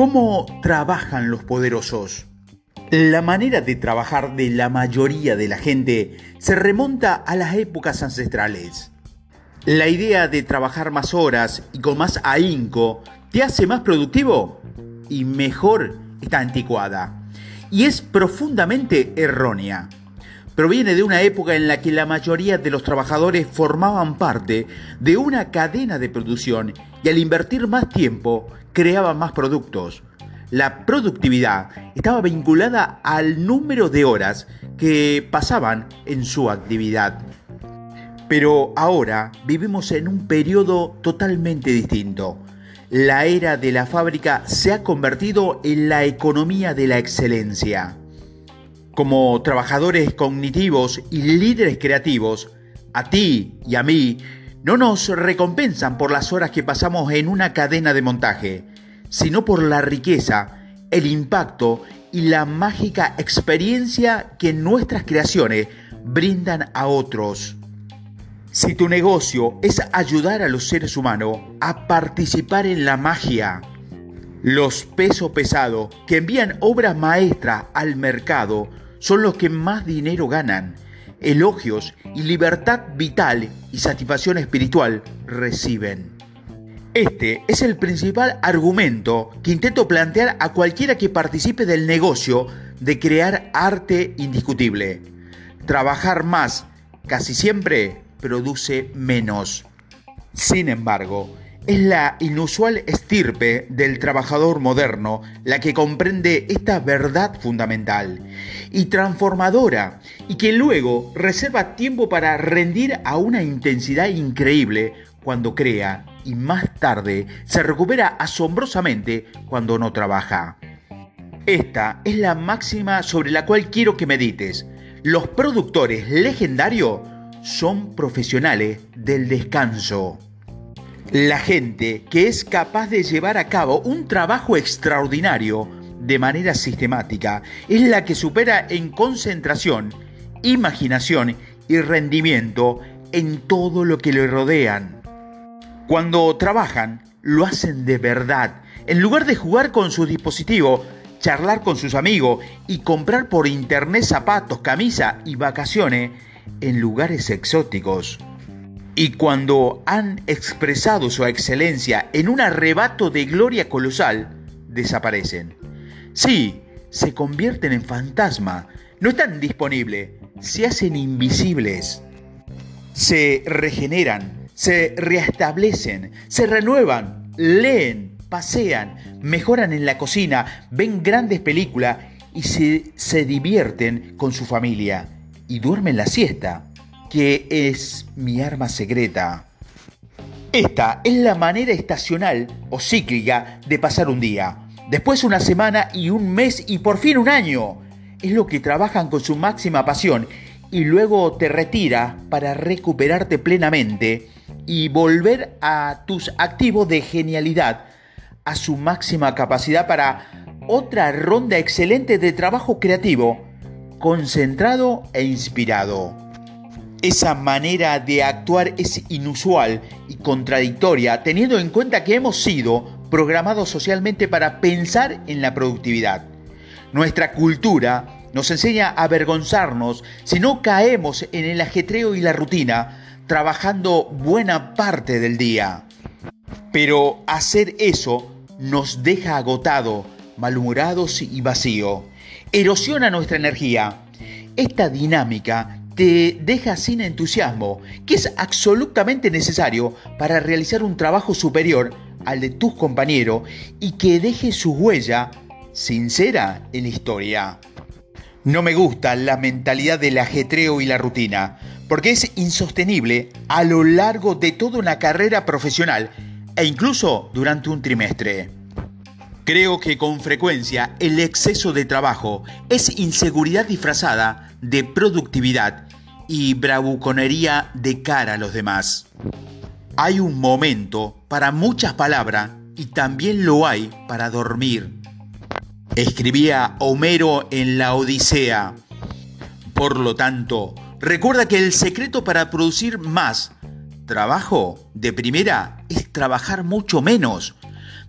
¿Cómo trabajan los poderosos? La manera de trabajar de la mayoría de la gente se remonta a las épocas ancestrales. La idea de trabajar más horas y con más ahínco te hace más productivo y mejor está anticuada. Y es profundamente errónea. Proviene de una época en la que la mayoría de los trabajadores formaban parte de una cadena de producción y al invertir más tiempo creaban más productos. La productividad estaba vinculada al número de horas que pasaban en su actividad. Pero ahora vivimos en un periodo totalmente distinto. La era de la fábrica se ha convertido en la economía de la excelencia. Como trabajadores cognitivos y líderes creativos, a ti y a mí no nos recompensan por las horas que pasamos en una cadena de montaje, sino por la riqueza, el impacto y la mágica experiencia que nuestras creaciones brindan a otros. Si tu negocio es ayudar a los seres humanos a participar en la magia, los pesos pesados que envían obras maestras al mercado son los que más dinero ganan elogios y libertad vital y satisfacción espiritual reciben. Este es el principal argumento que intento plantear a cualquiera que participe del negocio de crear arte indiscutible. Trabajar más casi siempre produce menos. Sin embargo, es la inusual estirpe del trabajador moderno la que comprende esta verdad fundamental y transformadora y que luego reserva tiempo para rendir a una intensidad increíble cuando crea y más tarde se recupera asombrosamente cuando no trabaja. Esta es la máxima sobre la cual quiero que medites. Los productores legendarios son profesionales del descanso. La gente que es capaz de llevar a cabo un trabajo extraordinario de manera sistemática es la que supera en concentración, imaginación y rendimiento en todo lo que le rodean. Cuando trabajan, lo hacen de verdad. En lugar de jugar con su dispositivo, charlar con sus amigos y comprar por internet zapatos, camisa y vacaciones en lugares exóticos. Y cuando han expresado su excelencia en un arrebato de gloria colosal, desaparecen. Sí, se convierten en fantasma, no están disponibles, se hacen invisibles. Se regeneran, se restablecen, se renuevan, leen, pasean, mejoran en la cocina, ven grandes películas y se, se divierten con su familia. Y duermen la siesta que es mi arma secreta. Esta es la manera estacional o cíclica de pasar un día, después una semana y un mes y por fin un año. Es lo que trabajan con su máxima pasión y luego te retira para recuperarte plenamente y volver a tus activos de genialidad, a su máxima capacidad para otra ronda excelente de trabajo creativo, concentrado e inspirado. Esa manera de actuar es inusual y contradictoria teniendo en cuenta que hemos sido programados socialmente para pensar en la productividad. Nuestra cultura nos enseña a avergonzarnos si no caemos en el ajetreo y la rutina, trabajando buena parte del día. Pero hacer eso nos deja agotado, malhumorados y vacío. Erosiona nuestra energía. Esta dinámica te deja sin entusiasmo, que es absolutamente necesario para realizar un trabajo superior al de tus compañeros y que deje su huella sincera en la historia. No me gusta la mentalidad del ajetreo y la rutina, porque es insostenible a lo largo de toda una carrera profesional e incluso durante un trimestre. Creo que con frecuencia el exceso de trabajo es inseguridad disfrazada de productividad y bravuconería de cara a los demás. Hay un momento para muchas palabras y también lo hay para dormir. Escribía Homero en la Odisea. Por lo tanto, recuerda que el secreto para producir más trabajo de primera es trabajar mucho menos.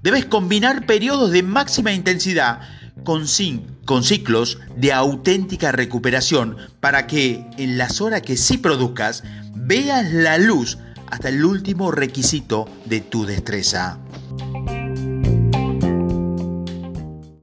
Debes combinar periodos de máxima intensidad con, ciclos de auténtica recuperación para que en las horas que sí produzcas veas la luz hasta el último requisito de tu destreza.